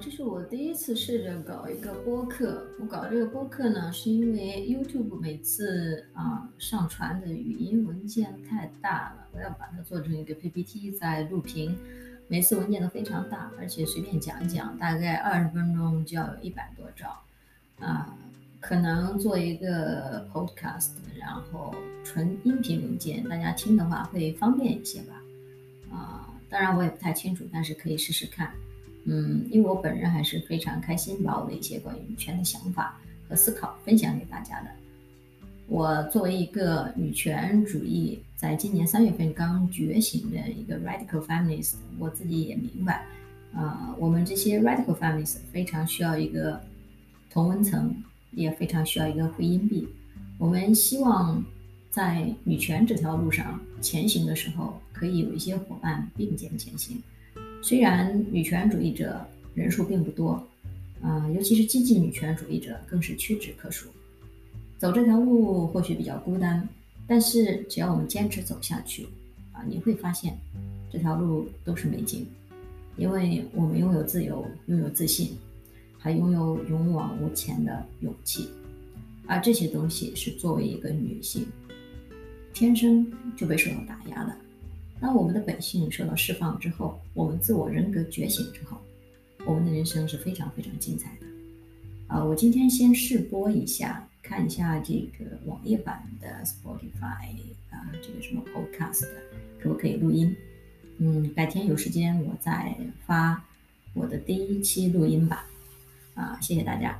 这是我第一次试着搞一个播客，我搞这个播客呢，是因为 YouTube 每次啊上传的语音文件太大了，我要把它做成一个 PPT 再录屏，每次文件都非常大，而且随便讲讲，大概二十分钟就要有一百多兆，啊，可能做一个 Podcast，然后纯音频文件，大家听的话会方便一些吧，啊，当然我也不太清楚，但是可以试试看。嗯，因为我本人还是非常开心，把我的一些关于女权的想法和思考分享给大家的。我作为一个女权主义在今年三月份刚觉醒的一个 radical feminist，我自己也明白，啊，我们这些 radical feminist 非常需要一个同温层，也非常需要一个回音壁。我们希望在女权这条路上前行的时候，可以有一些伙伴并肩前行。虽然女权主义者人数并不多，啊，尤其是激进女权主义者更是屈指可数。走这条路或许比较孤单，但是只要我们坚持走下去，啊，你会发现这条路都是美景，因为我们拥有自由，拥有自信，还拥有勇往无前的勇气，而这些东西是作为一个女性天生就被受到打压的。当我们的本性受到释放之后，我们自我人格觉醒之后，我们的人生是非常非常精彩的。啊，我今天先试播一下，看一下这个网页版的 Spotify 啊，这个什么 Podcast 可不可以录音？嗯，改天有时间我再发我的第一期录音吧。啊，谢谢大家。